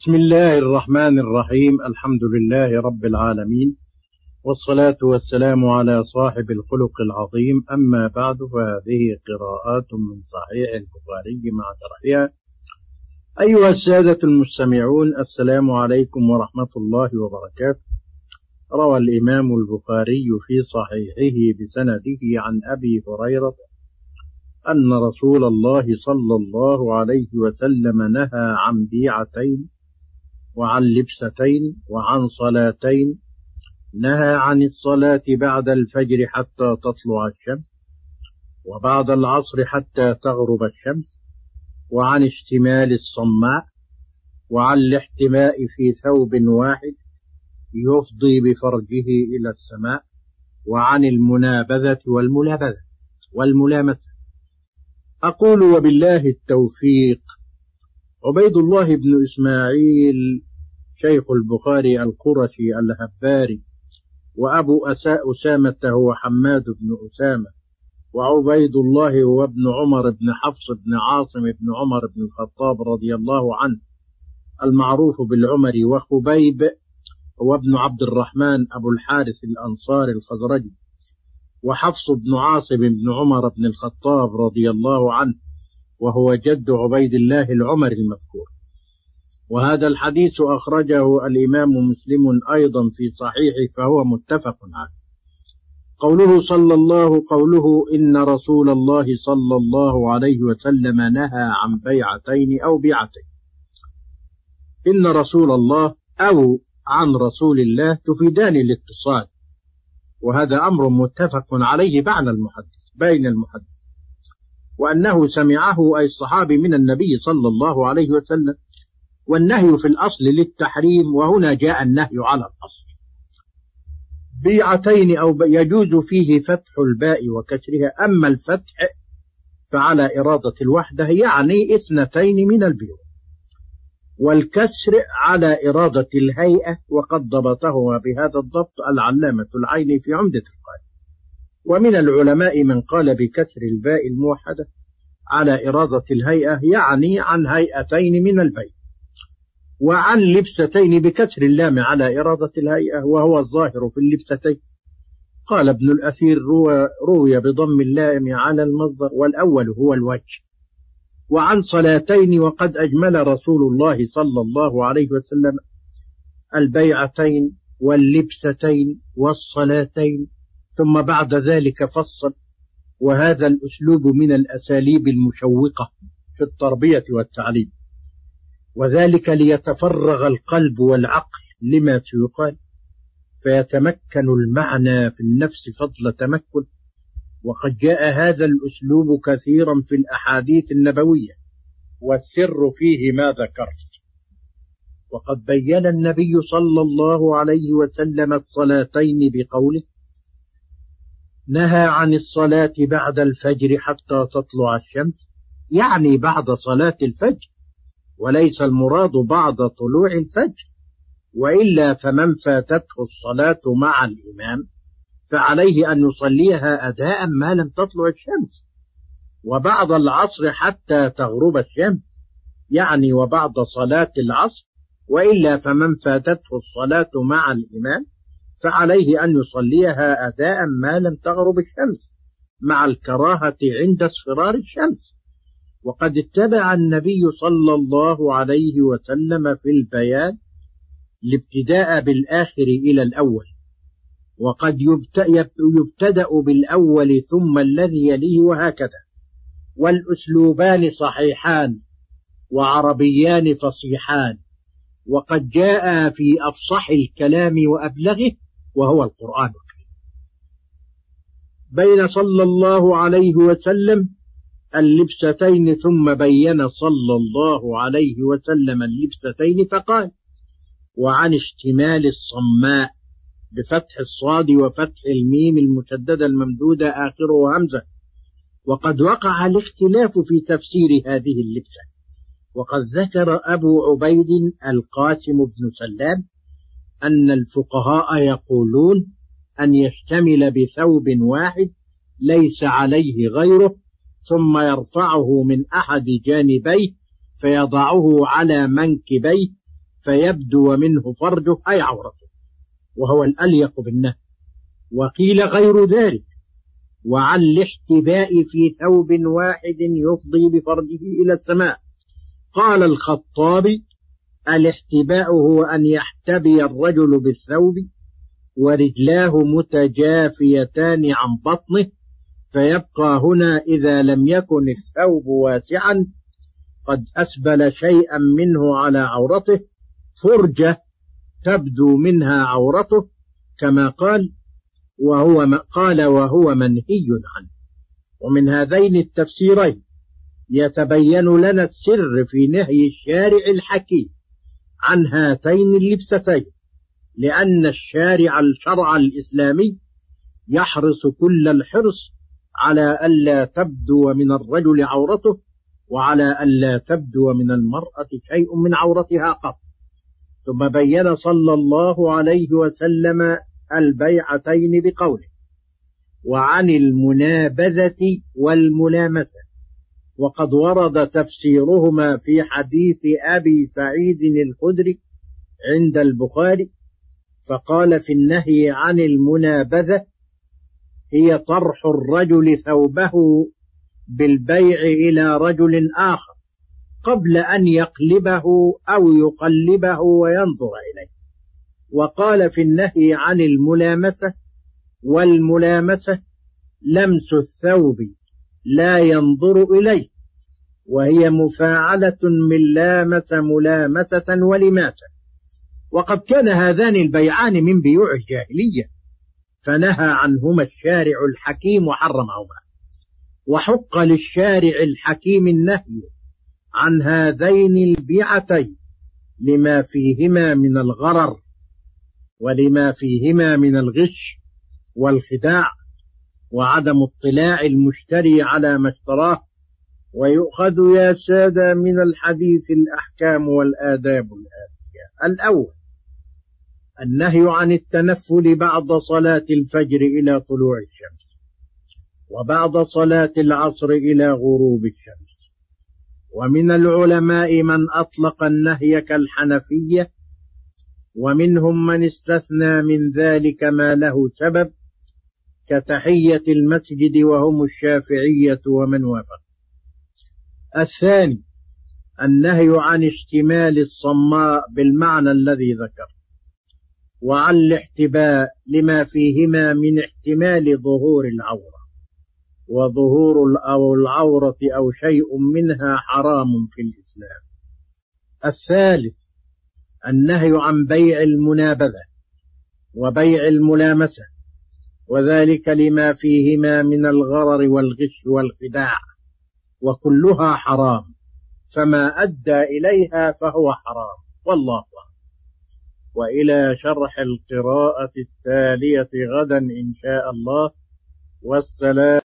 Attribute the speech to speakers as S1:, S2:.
S1: بسم الله الرحمن الرحيم. الحمد لله رب العالمين. والصلاة والسلام على صاحب الخلق العظيم. أما بعد فهذه قراءات من صحيح البخاري مع شرحها. أيها السادة المستمعون السلام عليكم ورحمة الله وبركاته. روى الإمام البخاري في صحيحه بسنده عن أبي هريرة أن رسول الله صلى الله عليه وسلم نهى عن بيعتين وعن لبستين وعن صلاتين نهى عن الصلاة بعد الفجر حتى تطلع الشمس وبعد العصر حتى تغرب الشمس وعن اشتمال الصماء وعن الاحتماء في ثوب واحد يفضي بفرجه إلى السماء وعن المنابذة والملابذة والملامسة. أقول وبالله التوفيق عبيد الله بن إسماعيل شيخ البخاري القرشي الهباري وأبو أساء أسامة هو حماد بن أسامة وعبيد الله هو ابن عمر بن حفص بن عاصم بن عمر بن الخطاب رضي الله عنه المعروف بالعمري وخبيب هو ابن عبد الرحمن أبو الحارث الأنصاري الخزرجي وحفص بن عاصم بن عمر بن الخطاب رضي الله عنه وهو جد عبيد الله العمري المذكور. وهذا الحديث أخرجه الإمام مسلم أيضا في صحيحه فهو متفق عليه. قوله صلى الله قوله إن رسول الله صلى الله عليه وسلم نهى عن بيعتين أو بيعتين. إن رسول الله أو عن رسول الله تفيدان الاتصال. وهذا أمر متفق عليه بين المحدث بين المحدث. وأنه سمعه أي الصحابي من النبي صلى الله عليه وسلم والنهي في الأصل للتحريم وهنا جاء النهي على الأصل. بيعتين أو يجوز فيه فتح الباء وكسرها أما الفتح فعلى إرادة الوحدة يعني اثنتين من البيوع. والكسر على إرادة الهيئة وقد ضبطهما بهذا الضبط العلامة العيني في عمدة القارئ ومن العلماء من قال بكسر الباء الموحدة على إرادة الهيئة يعني عن هيئتين من البيت. وعن لبستين بكسر اللام على إرادة الهيئة وهو الظاهر في اللبستين. قال ابن الأثير روى, روي بضم اللام على المصدر والأول هو الوجه. وعن صلاتين وقد أجمل رسول الله صلى الله عليه وسلم البيعتين واللبستين والصلاتين. ثم بعد ذلك فصل. وهذا الأسلوب من الأساليب المشوقة في التربية والتعليم. وذلك ليتفرغ القلب والعقل لما سيقال. فيتمكن المعنى في النفس فضل تمكن. وقد جاء هذا الأسلوب كثيرا في الأحاديث النبوية. والسر فيه ما ذكرت. وقد بين النبي صلى الله عليه وسلم الصلاتين بقوله نهى عن الصلاة بعد الفجر حتى تطلع الشمس يعني بعد صلاة الفجر وليس المراد بعد طلوع الفجر وإلا فمن فاتته الصلاة مع الإمام فعليه أن يصليها أداء ما لم تطلع الشمس وبعد العصر حتى تغرب الشمس يعني وبعد صلاة العصر وإلا فمن فاتته الصلاة مع الإمام فعليه أن يصليها أداء ما لم تغرب الشمس مع الكراهة عند اصفرار الشمس. وقد اتبع النبي صلى الله عليه وسلم في البيان الابتداء بالآخر إلى الأول. وقد يبتدأ بالأول ثم الذي يليه وهكذا. والأسلوبان صحيحان وعربيان فصيحان. وقد جاء في أفصح الكلام وأبلغه وهو القرآن الكريم. بين صلى الله عليه وسلم اللبستين ثم بين صلى الله عليه وسلم اللبستين فقال وعن اشتمال الصماء بفتح الصاد وفتح الميم المشددة الممدودة آخره همزة. وقد وقع الاختلاف في تفسير هذه اللبسة. وقد ذكر أبو عبيد القاسم بن سلام أن الفقهاء يقولون أن يشتمل بثوب واحد ليس عليه غيره ثم يرفعه من أحد جانبيه فيضعه على منكبيه فيبدو منه فرجه أي عورته وهو الأليق بالنهي وقيل غير ذلك وعن الاحتباء في ثوب واحد يفضي بفرجه إلى السماء. قال الخطابي الاحتباء هو أن يحتبي الرجل بالثوب ورجلاه متجافيتان عن بطنه فيبقى هنا إذا لم يكن الثوب واسعا قد أسبل شيئا منه على عورته فرجة تبدو منها عورته كما قال وهو قال وهو منهي عنه. ومن هذين التفسيرين يتبين لنا السر في نهي الشارع الحكيم. عن هاتين اللبستين لأن الشارع الشرع الإسلامي يحرص كل الحرص على ألا تبدو من الرجل عورته وعلى ألا تبدو من المرأة شيء من عورتها قط. ثم بين صلى الله عليه وسلم البيعتين بقوله وعن المنابذة والملامسة. وقد ورد تفسيرهما في حديث أبي سعيد الخدري عند البخاري فقال في النهي عن المنابذة هي طرح الرجل ثوبه بالبيع إلى رجل آخر قبل أن يقلبه أو يقلبه وينظر إليه. وقال في النهي عن الملامسة والملامسة لمس الثوب لا ينظر إليه وهي مفاعلة من لامس ملامسة ولماسة وقد كان هذان البيعان من بيوع الجاهلية فنهى عنهما الشارع الحكيم وحرمهما. وحق للشارع الحكيم النهي عن هذين البيعتين لما فيهما من الغرر ولما فيهما من الغش والخداع وعدم اطلاع المشتري على ما اشتراه. ويؤخذ يا سادة من الحديث الأحكام والآداب الآتية. الأول النهي عن التنفل بعد صلاة الفجر إلى طلوع الشمس وبعد صلاة العصر إلى غروب الشمس. ومن العلماء من أطلق النهي كالحنفية ومنهم من استثنى من ذلك ما له سبب. كتحية المسجد وهم الشافعية ومن وافق. الثاني النهي عن اشتمال الصماء بالمعنى الذي ذكر وعن الاحتباء لما فيهما من احتمال ظهور العورة وظهور أو العورة أو شيء منها حرام في الإسلام. الثالث النهي عن بيع المنابذة وبيع الملامسة وذلك لما فيهما من الغرر والغش والخداع وكلها حرام فما أدى إليها فهو حرام والله وإلى شرح القراءة التالية غدا إن شاء الله. والسلام